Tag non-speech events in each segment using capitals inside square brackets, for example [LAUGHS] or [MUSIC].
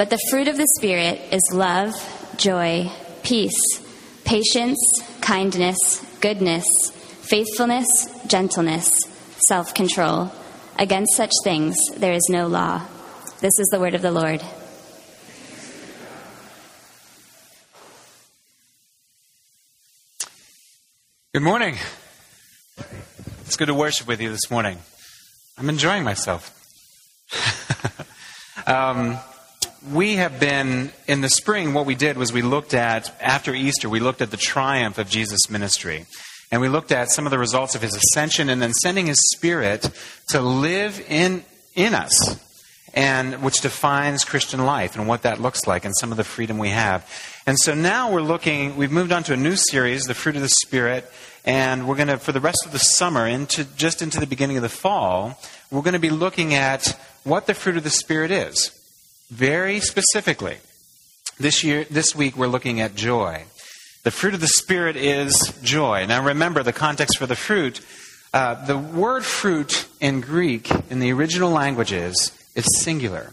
But the fruit of the Spirit is love, joy, peace, patience, kindness, goodness, faithfulness, gentleness, self control. Against such things there is no law. This is the word of the Lord. Good morning. It's good to worship with you this morning. I'm enjoying myself. [LAUGHS] um, we have been, in the spring, what we did was we looked at, after Easter, we looked at the triumph of Jesus' ministry. And we looked at some of the results of his ascension and then sending his spirit to live in, in us and which defines Christian life and what that looks like and some of the freedom we have. And so now we're looking, we've moved on to a new series, The Fruit of the Spirit, and we're going to, for the rest of the summer, into just into the beginning of the fall, we're going to be looking at what the fruit of the Spirit is. Very specifically. This year, this week, we're looking at joy. The fruit of the Spirit is joy. Now remember the context for the fruit. Uh, the word fruit in Greek, in the original languages, is singular.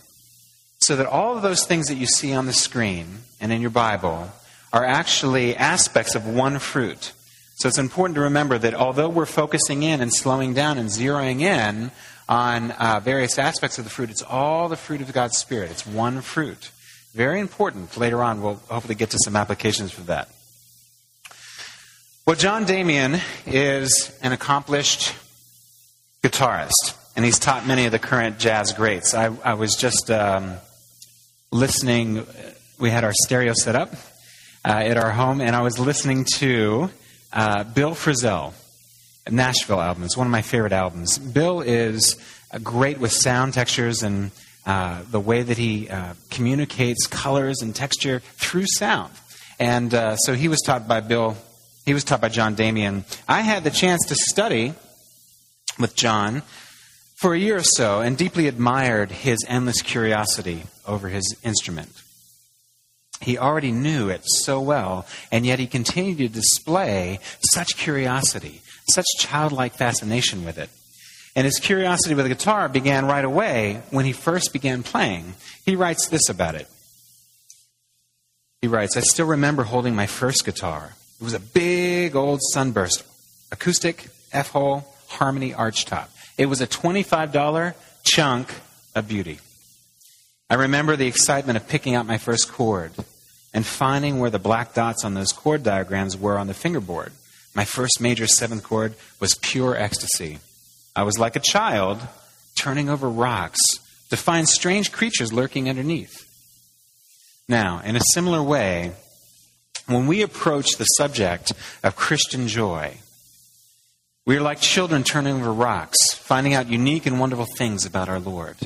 So that all of those things that you see on the screen and in your Bible are actually aspects of one fruit. So it's important to remember that although we're focusing in and slowing down and zeroing in on uh, various aspects of the fruit, it's all the fruit of God's Spirit. It's one fruit. Very important. Later on, we'll hopefully get to some applications for that. Well, Jon Damian is an accomplished guitarist, and he's taught many of the current jazz greats. I, I was just um, listening, we had our stereo set up uh, at our home, and I was listening to uh, Bill Frisell, Nashville album. It's one of my favorite albums. Bill is uh, great with sound textures and uh, the way that he uh, communicates colors and texture through sound. And uh, so he was taught by Bill, he was taught by Jon Damian. I had the chance to study with Jon for a year or so and deeply admired his endless curiosity over his instrument. He already knew it so well, and yet he continued to display such curiosity, such childlike fascination with it. And his curiosity with the guitar began right away when he first began playing. He writes this about it. He writes, I still remember holding my first guitar. It was a big old sunburst, acoustic, F hole, harmony archtop. It was a $25 chunk of beauty. I remember the excitement of picking out my first chord and finding where the black dots on those chord diagrams were on the fingerboard. My first major seventh chord was pure ecstasy. I was like a child turning over rocks to find strange creatures lurking underneath. Now, in a similar way, when we approach the subject of Christian joy, we are like children turning over rocks, finding out unique and wonderful things about our Lord.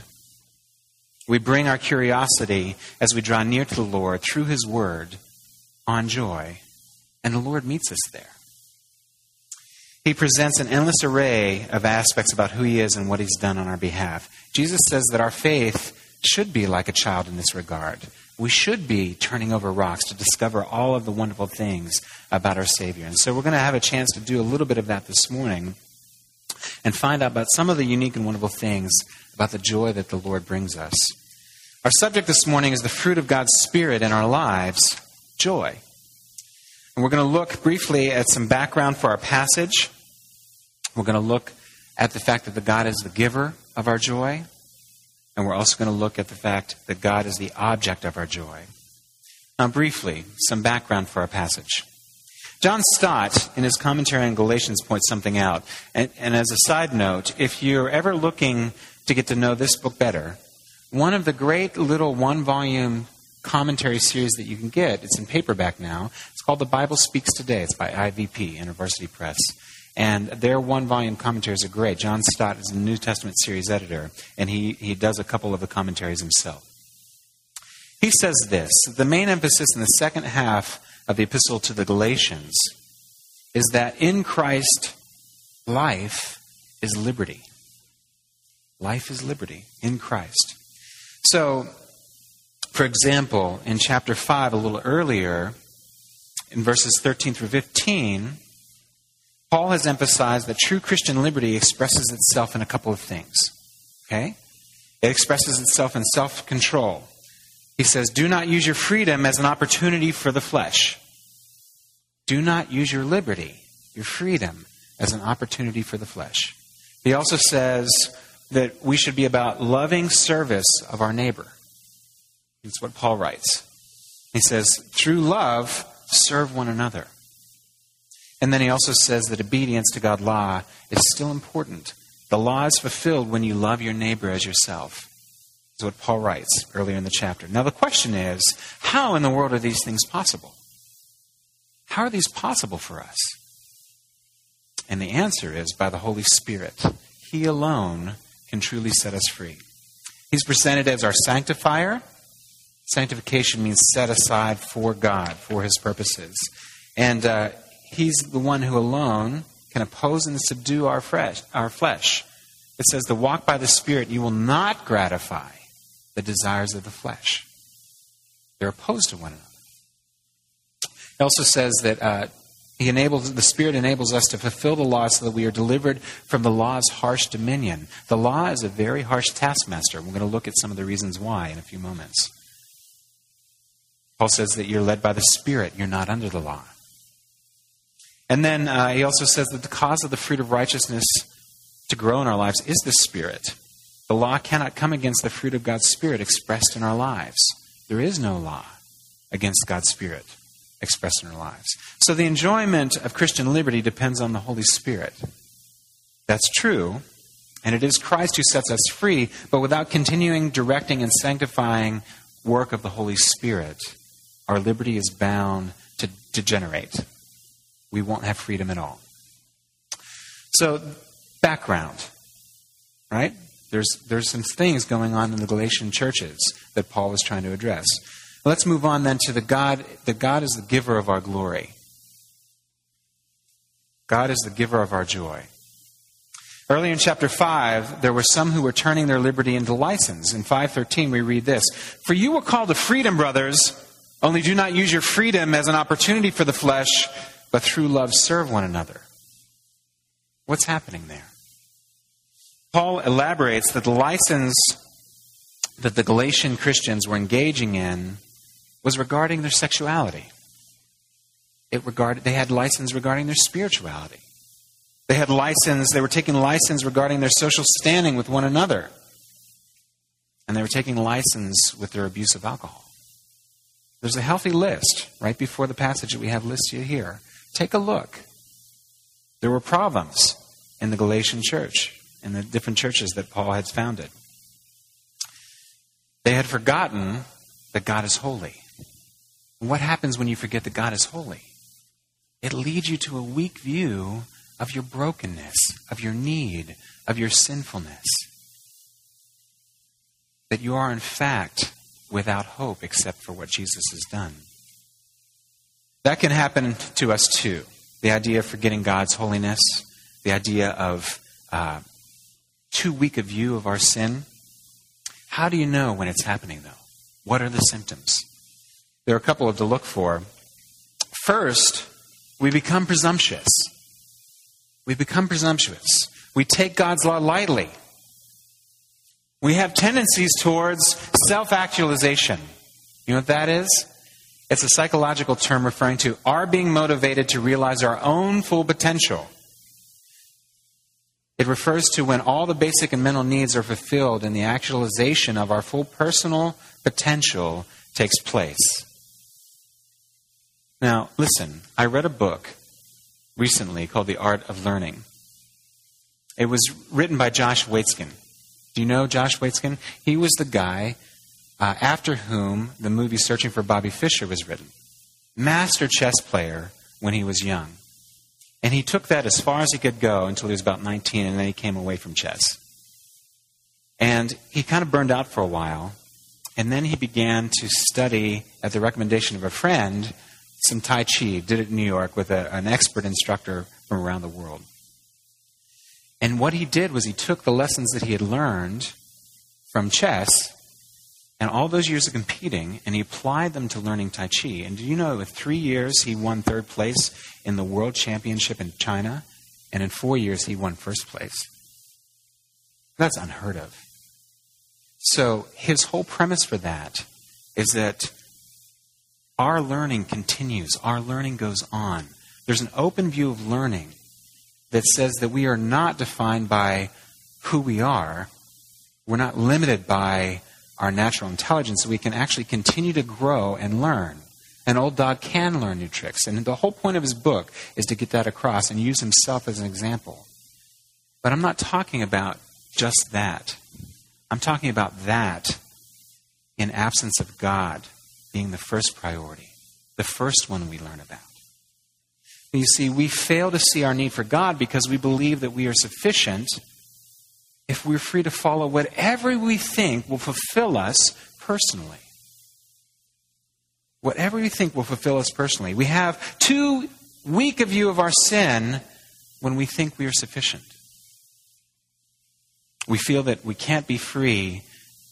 We bring our curiosity as we draw near to the Lord through His Word on joy, and the Lord meets us there. He presents an endless array of aspects about who He is and what He's done on our behalf. Jesus says that our faith should be like a child in this regard. We should be turning over rocks to discover all of the wonderful things about our Savior. And so we're going to have a chance to do a little bit of that this morning and find out about some of the unique and wonderful things about the joy that the Lord brings us. Our subject this morning is the fruit of God's Spirit in our lives joy. And we're going to look briefly at some background for our passage. We're going to look at the fact that the God is the giver of our joy. And we're also going to look at the fact that God is the object of our joy. Now, briefly, some background for our passage. John Stott, in his commentary on Galatians, points something out. And, and, as a side note, if you're ever looking to get to know this book better, one of the great little one volume commentary series that you can get, it's in paperback now, it's called The Bible Speaks Today. It's by IVP, University Press. And their one volume commentaries are great. John Stott is the New Testament series editor, and he, he does a couple of the commentaries himself. He says this The main emphasis in the second half of the epistle to the Galatians is that in Christ, life is liberty. Life is liberty in Christ. So, for example, in chapter 5, a little earlier, in verses 13 through 15, Paul has emphasized that true Christian liberty expresses itself in a couple of things. Okay? It expresses itself in self control. He says, Do not use your freedom as an opportunity for the flesh. Do not use your liberty, your freedom, as an opportunity for the flesh. He also says that we should be about loving service of our neighbor. That's what Paul writes. He says, through love, serve one another. And then he also says that obedience to God's law is still important. The law is fulfilled when you love your neighbor as yourself. Is what Paul writes earlier in the chapter. Now the question is, how in the world are these things possible? How are these possible for us? And the answer is by the Holy Spirit. He alone can truly set us free. He's presented as our sanctifier. Sanctification means set aside for God, for His purposes. And uh, He's the one who alone can oppose and subdue our flesh, our flesh. It says, to walk by the Spirit, you will not gratify the desires of the flesh. They're opposed to one another. It also says that uh, he enables, the Spirit enables us to fulfill the law so that we are delivered from the law's harsh dominion. The law is a very harsh taskmaster. We're going to look at some of the reasons why in a few moments. Paul says that you're led by the Spirit, you're not under the law. And then uh, he also says that the cause of the fruit of righteousness to grow in our lives is the Spirit. The law cannot come against the fruit of God's Spirit expressed in our lives. There is no law against God's Spirit expressed in our lives. So the enjoyment of Christian liberty depends on the Holy Spirit. That's true, and it is Christ who sets us free, but without continuing directing and sanctifying work of the Holy Spirit, our liberty is bound to degenerate. We won't have freedom at all. So, background, right? There's, there's some things going on in the Galatian churches that Paul is trying to address. Let's move on then to the God. The God is the giver of our glory. God is the giver of our joy. Early in chapter 5, there were some who were turning their liberty into license. In 5:13 we read this, "For you were called to freedom, brothers, only do not use your freedom as an opportunity for the flesh, but through love serve one another." What's happening there? Paul elaborates that the license that the Galatian Christians were engaging in was regarding their sexuality. It regarded, they had license regarding their spirituality. They had license, they were taking license regarding their social standing with one another. And they were taking license with their abuse of alcohol. There's a healthy list right before the passage that we have listed here. Take a look. There were problems in the Galatian church, in the different churches that Paul had founded. They had forgotten that God is holy. What happens when you forget that God is holy? It leads you to a weak view of your brokenness, of your need, of your sinfulness. That you are, in fact, without hope except for what Jesus has done. That can happen to us too. The idea of forgetting God's holiness, the idea of uh, too weak a view of our sin. How do you know when it's happening, though? What are the symptoms? There are a couple of to look for. First, we become presumptuous. We become presumptuous. We take God's law lightly. We have tendencies towards self actualization. You know what that is? It's a psychological term referring to our being motivated to realize our own full potential. It refers to when all the basic and mental needs are fulfilled and the actualization of our full personal potential takes place. Now, listen, I read a book recently called The Art of Learning. It was written by Josh Waitzkin. Do you know Josh Waitzkin? He was the guy uh, after whom the movie Searching for Bobby Fischer was written. Master chess player when he was young. And he took that as far as he could go until he was about 19, and then he came away from chess. And he kind of burned out for a while, and then he began to study, at the recommendation of a friend, some Tai Chi, did it in New York with a, an expert instructor from around the world. And what he did was he took the lessons that he had learned from chess and all those years of competing, and he applied them to learning Tai Chi. And do you know, in three years, he won third place in the World Championship in China, and in four years, he won first place. That's unheard of. So, his whole premise for that is that our learning continues, our learning goes on. There's an open view of learning that says that we are not defined by who we are, we're not limited by our natural intelligence. We can actually continue to grow and learn. An old dog can learn new tricks. And the whole point of his book is to get that across and use himself as an example. But I'm not talking about just that. I'm talking about that in absence of God being the first priority, the first one we learn about. You see, we fail to see our need for God because we believe that we are sufficient if we're free to follow whatever we think will fulfill us personally. Whatever we think will fulfill us personally. We have too weak a view of our sin when we think we are sufficient. We feel that we can't be free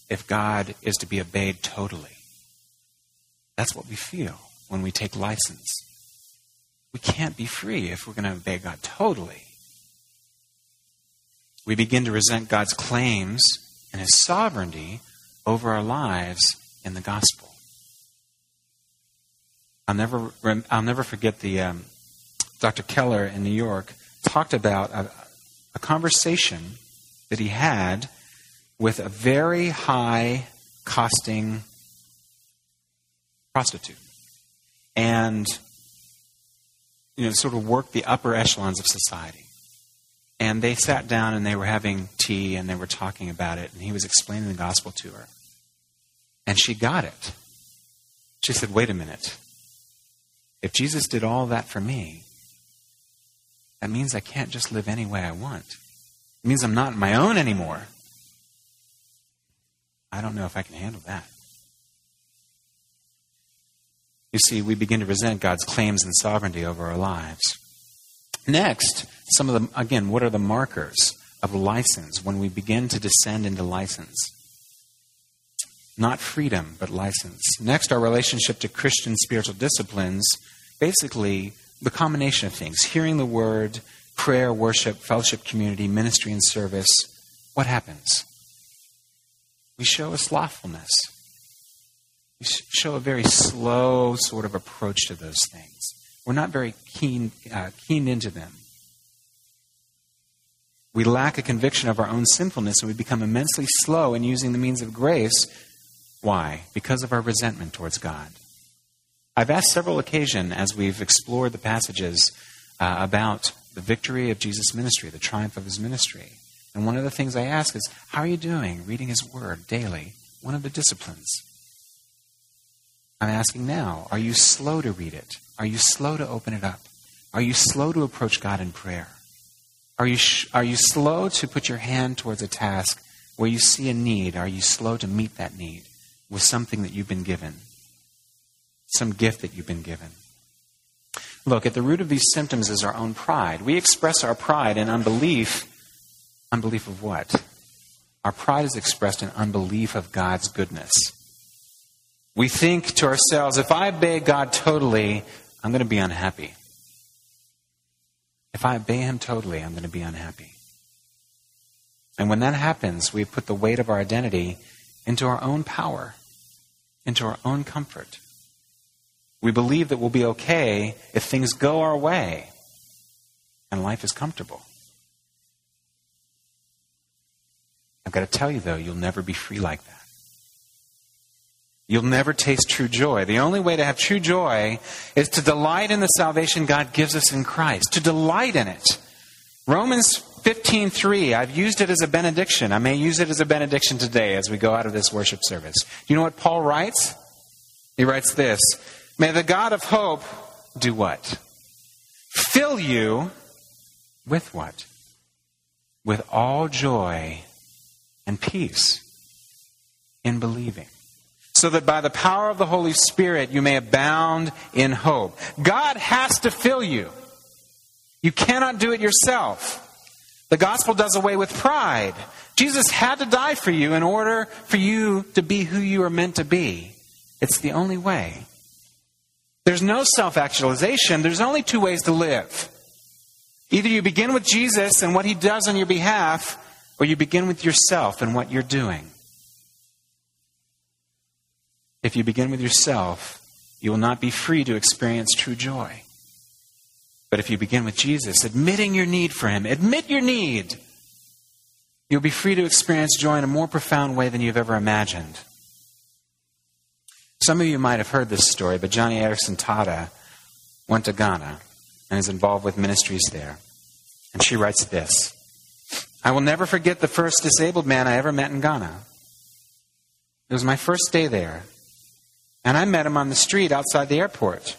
if God is to be obeyed totally. That's what we feel when we take license. We can't be free if we're going to obey God totally. We begin to resent God's claims and his sovereignty over our lives in the gospel. I'll never, I'll never forget the um, Dr. Keller in New York talked about a, a conversation that he had with a very high costing prostitute. And you know, sort of worked the upper echelons of society. And they sat down and they were having tea and they were talking about it, and he was explaining the gospel to her. And she got it. She said, Wait a minute. If Jesus did all that for me, that means I can't just live any way I want. It means I'm not my own anymore. I don't know if I can handle that. You see, we begin to resent God's claims and sovereignty over our lives. Next, some of the, again, what are the markers of license when we begin to descend into license? Not freedom, but license. Next, our relationship to Christian spiritual disciplines. Basically, the combination of things hearing the word, prayer, worship, fellowship, community, ministry, and service. What happens? We show a slothfulness. We show a very slow sort of approach to those things. We're not very keen, uh, keen into them. We lack a conviction of our own sinfulness and we become immensely slow in using the means of grace. Why? Because of our resentment towards God. I've asked several occasions as we've explored the passages uh, about the victory of Jesus' ministry, the triumph of his ministry. And one of the things I ask is, How are you doing reading his word daily? One of the disciplines. I'm asking now, are you slow to read it? Are you slow to open it up? Are you slow to approach God in prayer? Are you, sh- are you slow to put your hand towards a task where you see a need? Are you slow to meet that need with something that you've been given? Some gift that you've been given? Look, at the root of these symptoms is our own pride. We express our pride in unbelief. Unbelief of what? Our pride is expressed in unbelief of God's goodness. We think to ourselves, if I obey God totally, I'm going to be unhappy. If I obey Him totally, I'm going to be unhappy. And when that happens, we put the weight of our identity into our own power, into our own comfort. We believe that we'll be okay if things go our way and life is comfortable. I've got to tell you, though, you'll never be free like that. You'll never taste true joy. The only way to have true joy is to delight in the salvation God gives us in Christ, to delight in it. Romans 15:3, I've used it as a benediction. I may use it as a benediction today as we go out of this worship service. You know what Paul writes? He writes this, "May the God of hope do what? Fill you with what? With all joy and peace in believing." So that by the power of the Holy Spirit you may abound in hope. God has to fill you. You cannot do it yourself. The gospel does away with pride. Jesus had to die for you in order for you to be who you are meant to be. It's the only way. There's no self actualization. There's only two ways to live. Either you begin with Jesus and what he does on your behalf, or you begin with yourself and what you're doing. If you begin with yourself, you will not be free to experience true joy. But if you begin with Jesus, admitting your need for Him, admit your need, you'll be free to experience joy in a more profound way than you've ever imagined. Some of you might have heard this story, but Joni Eareckson Tada went to Ghana and is involved with ministries there. And she writes this I will never forget the first disabled man I ever met in Ghana. It was my first day there. And I met him on the street outside the airport.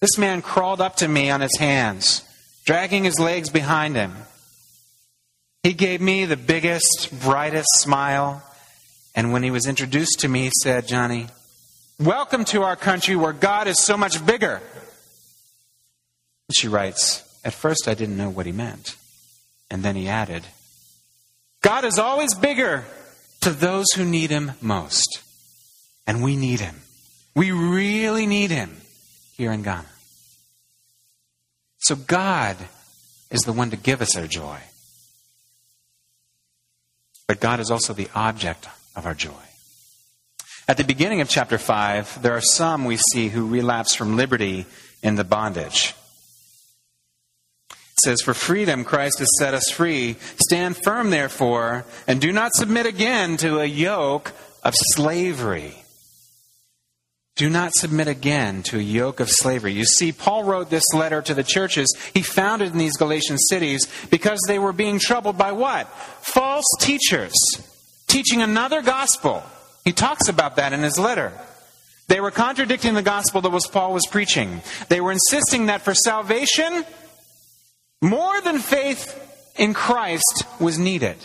This man crawled up to me on his hands, dragging his legs behind him. He gave me the biggest, brightest smile. And when he was introduced to me, he said, Joni, welcome to our country where God is so much bigger. She writes, At first I didn't know what he meant. And then he added, God is always bigger to those who need him most. And we need him. We really need him here in Ghana. So God is the one to give us our joy. But God is also the object of our joy. At the beginning of chapter 5, there are some we see who relapse from liberty into bondage. It says, For freedom Christ has set us free. Stand firm, therefore, and do not submit again to a yoke of slavery. Do not submit again to a yoke of slavery. You see, Paul wrote this letter to the churches he founded in these Galatian cities because they were being troubled by what? False teachers teaching another gospel. He talks about that in his letter. They were contradicting the gospel that was Paul was preaching. They were insisting that for salvation, more than faith in Christ was needed.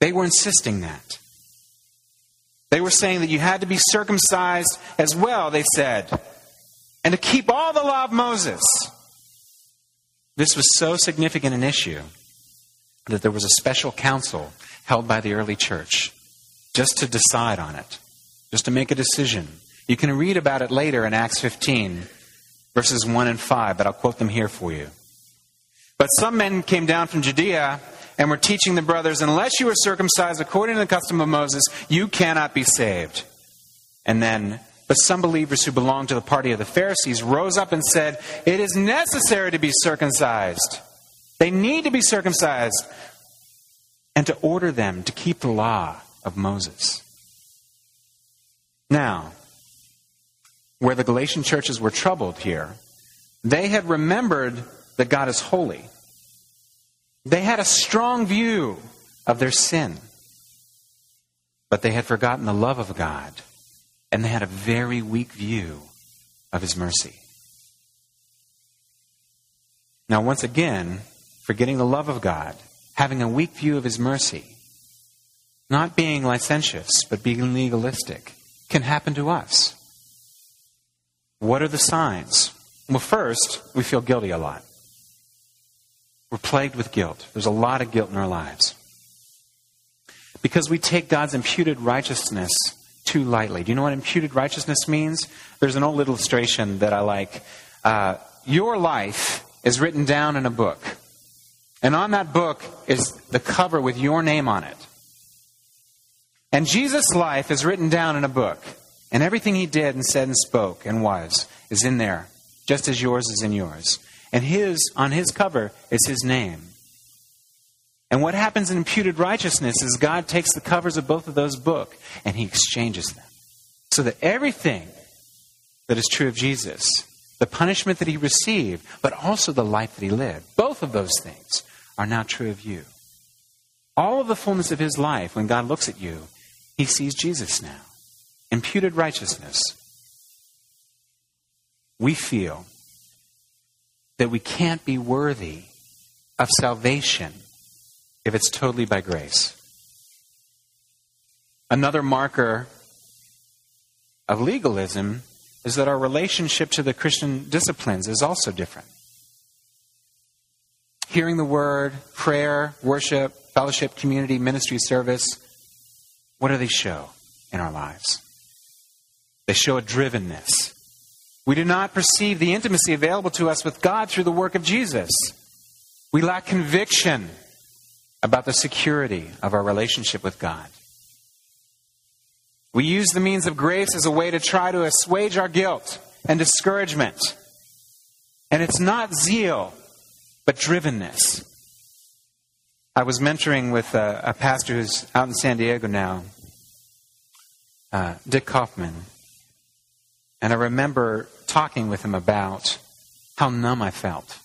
They were insisting that. They were saying that you had to be circumcised as well, they said, and to keep all the law of Moses. This was so significant an issue that there was a special council held by the early church just to decide on it, just to make a decision. You can read about it later in Acts 15, verses 1 and 5, but I'll quote them here for you. But some men came down from Judea and we're teaching the brothers, unless you are circumcised according to the custom of Moses, you cannot be saved. And then, but some believers who belonged to the party of the Pharisees rose up and said, It is necessary to be circumcised. They need to be circumcised. And to order them to keep the law of Moses. Now, where the Galatian churches were troubled here, they had remembered that God is holy. They had a strong view of their sin, but they had forgotten the love of God, and they had a very weak view of His mercy. Now, once again, forgetting the love of God, having a weak view of His mercy, not being licentious, but being legalistic, can happen to us. What are the signs? Well, first, we feel guilty a lot. We're plagued with guilt. There's a lot of guilt in our lives. Because we take God's imputed righteousness too lightly. Do you know what imputed righteousness means? There's an old illustration that I like. Uh, your life is written down in a book. And on that book is the cover with your name on it. And Jesus' life is written down in a book. And everything he did and said and spoke and was is in there, just as yours is in yours. And his, on his cover, is his name. And what happens in imputed righteousness is God takes the covers of both of those books and he exchanges them. So that everything that is true of Jesus, the punishment that he received, but also the life that he lived, both of those things are now true of you. All of the fullness of his life, when God looks at you, he sees Jesus now. Imputed righteousness. We feel that we can't be worthy of salvation if it's totally by grace. Another marker of legalism is that our relationship to the Christian disciplines is also different. Hearing the word, prayer, worship, fellowship, community, ministry, service, what do they show in our lives? They show a drivenness we do not perceive the intimacy available to us with God through the work of Jesus. We lack conviction about the security of our relationship with God. We use the means of grace as a way to try to assuage our guilt and discouragement. And it's not zeal, but drivenness. I was mentoring with a, a pastor who's out in San Diego now, uh, Dick Kaufmann. And I remember talking with him about how numb I felt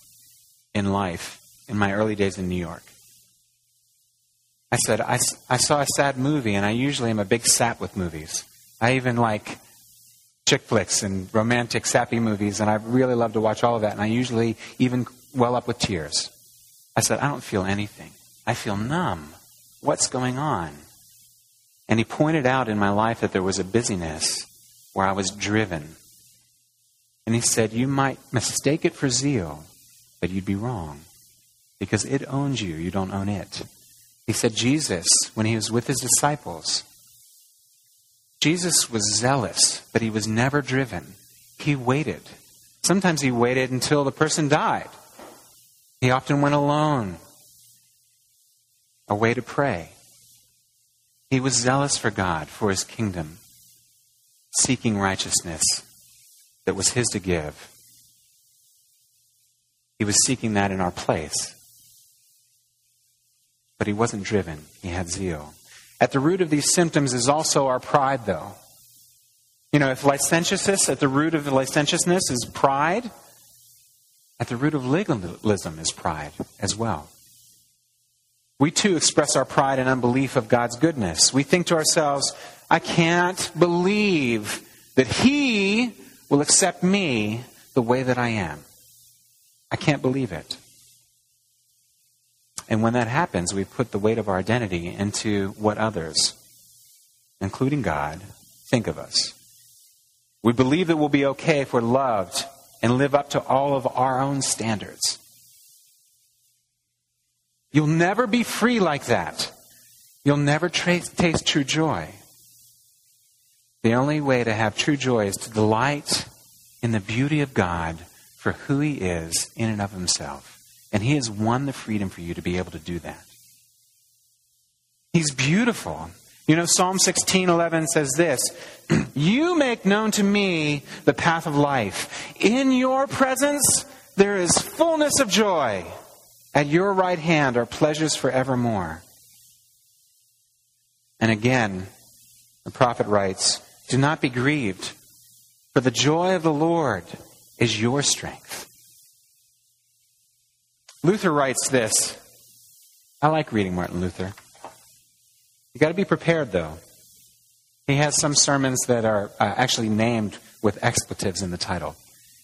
in life in my early days in New York. I said, I, I saw a sad movie, and I usually am a big sap with movies. I even like chick flicks and romantic, sappy movies, and I really love to watch all of that, and I usually even well up with tears. I said, I don't feel anything. I feel numb. What's going on? And he pointed out in my life that there was a busyness where I was driven. And he said, You might mistake it for zeal, but you'd be wrong because it owns you. You don't own it. He said, Jesus, when he was with his disciples, Jesus was zealous, but he was never driven. He waited. Sometimes he waited until the person died. He often went alone, away to pray. He was zealous for God, for his kingdom, seeking righteousness that was his to give. He was seeking that in our place. But he wasn't driven, he had zeal. At the root of these symptoms is also our pride, though. You know, if licentiousness, at the root of the licentiousness is pride, at the root of legalism is pride as well. We too express our pride and unbelief of God's goodness. We think to ourselves, I can't believe that He will accept me the way that I am. I can't believe it. And when that happens, we put the weight of our identity into what others, including God, think of us. We believe that we'll be okay if we're loved and live up to all of our own standards. You'll never be free like that. You'll never tra- taste true joy. The only way to have true joy is to delight in the beauty of God for who He is in and of Himself. And He has won the freedom for you to be able to do that. He's beautiful. You know, Psalm 16:11 says this, [CLEARS THROAT] "You make known to me the path of life. In your presence there is fullness of joy. At your right hand are pleasures forevermore." And again, the prophet writes, "Do not be grieved, for the joy of the Lord is your strength." Luther writes this. I like reading Martin Luther. You got to be prepared, though. He has some sermons that are uh, actually named with expletives in the title.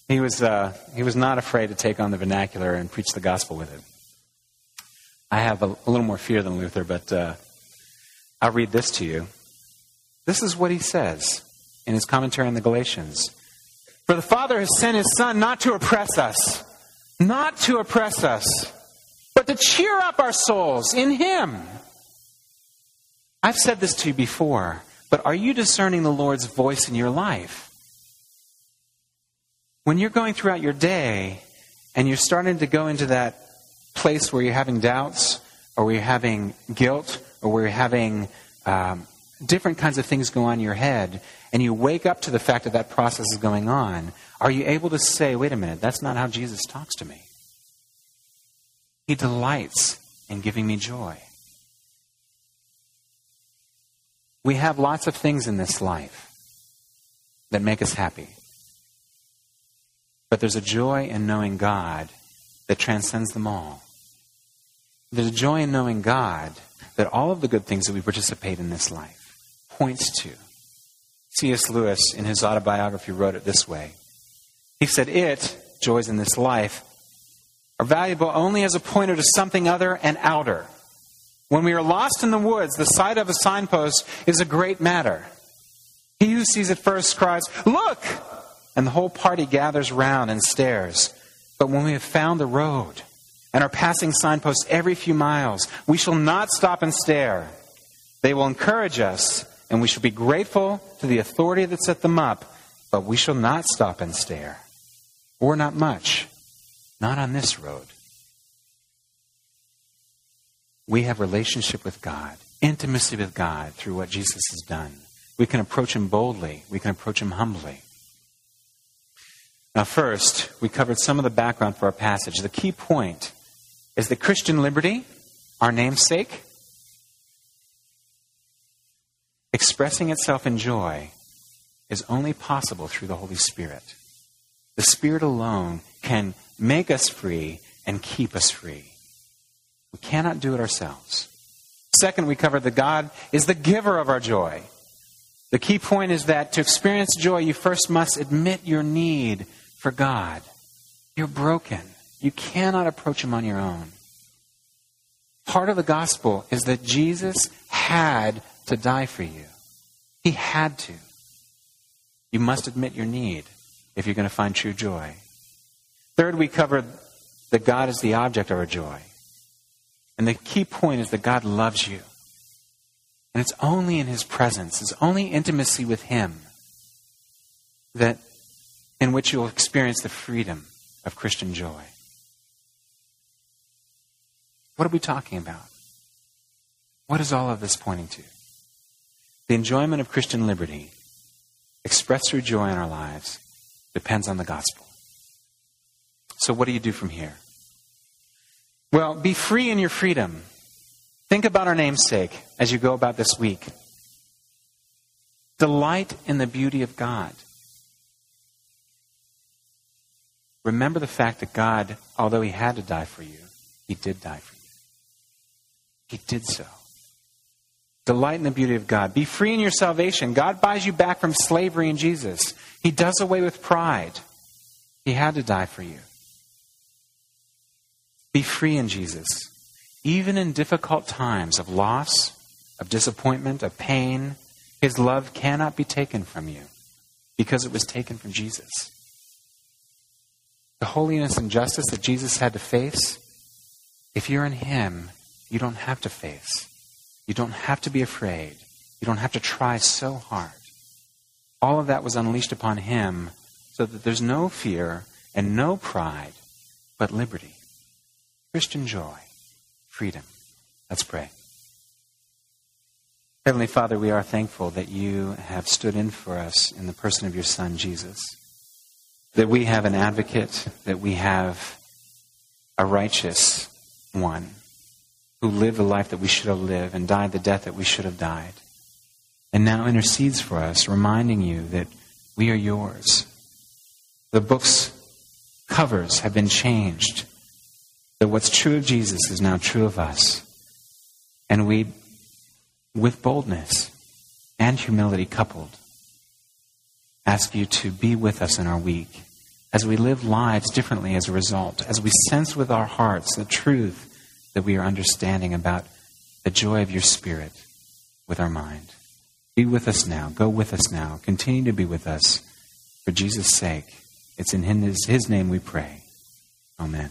He was, uh, he was not afraid to take on the vernacular and preach the gospel with it. I have a, a little more fear than Luther, but uh, I'll read this to you. This is what he says in his commentary on the Galatians. For the Father has sent his Son not to oppress us not to oppress us, but to cheer up our souls in Him. I've said this to you before, but are you discerning the Lord's voice in your life? When you're going throughout your day and you're starting to go into that place where you're having doubts, or where you're having guilt, or where you're having um, different kinds of things go on in your head, and you wake up to the fact that that process is going on, are you able to say, wait a minute, that's not how Jesus talks to me? He delights in giving me joy. We have lots of things in this life that make us happy. But there's a joy in knowing God that transcends them all. There's a joy in knowing God that all of the good things that we participate in this life points to. C.S. Lewis, in his autobiography, wrote it this way he said, It, joys in this life, are valuable only as a pointer to something other and outer. When we are lost in the woods, the sight of a signpost is a great matter. He who sees it first cries, Look! And the whole party gathers round and stares. But when we have found the road and are passing signposts every few miles, we shall not stop and stare. They will encourage us, and we shall be grateful to the authority that set them up, but we shall not stop and stare or not much. Not on this road. We have relationship with God, intimacy with God through what Jesus has done. We can approach Him boldly. We can approach Him humbly. Now, first, we covered some of the background for our passage. The key point is that Christian liberty, our namesake, expressing itself in joy, is only possible through the Holy Spirit. The Spirit alone can make us free and keep us free. We cannot do it ourselves. Second, we covered that God is the giver of our joy. The key point is that to experience joy, you first must admit your need for God. You're broken. You cannot approach Him on your own. Part of the gospel is that Jesus had to die for you. He had to. You must admit your need if you're going to find true joy. Third, we covered that God is the object of our joy. And the key point is that God loves you. And it's only in His presence, it's only intimacy with Him that in which you'll experience the freedom of Christian joy. What are we talking about? What is all of this pointing to? The enjoyment of Christian liberty, expressed through joy in our lives, depends on the gospel. So, what do you do from here? Well, be free in your freedom. Think about our namesake as you go about this week. Delight in the beauty of God. Remember the fact that God, although He had to die for you, He did die for you. He did so. Delight in the beauty of God. Be free in your salvation. God buys you back from slavery in Jesus. He does away with pride. He had to die for you. Be free in Jesus. Even in difficult times of loss, of disappointment, of pain, His love cannot be taken from you because it was taken from Jesus. The holiness and justice that Jesus had to face, if you're in Him, you don't have to face. You don't have to be afraid. You don't have to try so hard. All of that was unleashed upon him so that there's no fear and no pride, but liberty, Christian joy, freedom. Let's pray. Heavenly Father, we are thankful that you have stood in for us in the person of your Son, Jesus. That we have an advocate, that we have a righteous one who lived the life that we should have lived and died the death that we should have died, and now intercedes for us, reminding you that we are yours. The book's covers have been changed, that what's true of Jesus is now true of us. And we, with boldness and humility coupled, ask you to be with us in our week as we live lives differently as a result, as we sense with our hearts the truth that we are understanding about the joy of your Spirit with our mind. Be with us now. Go with us now. Continue to be with us for Jesus' sake. It's in His, his name we pray. Amen.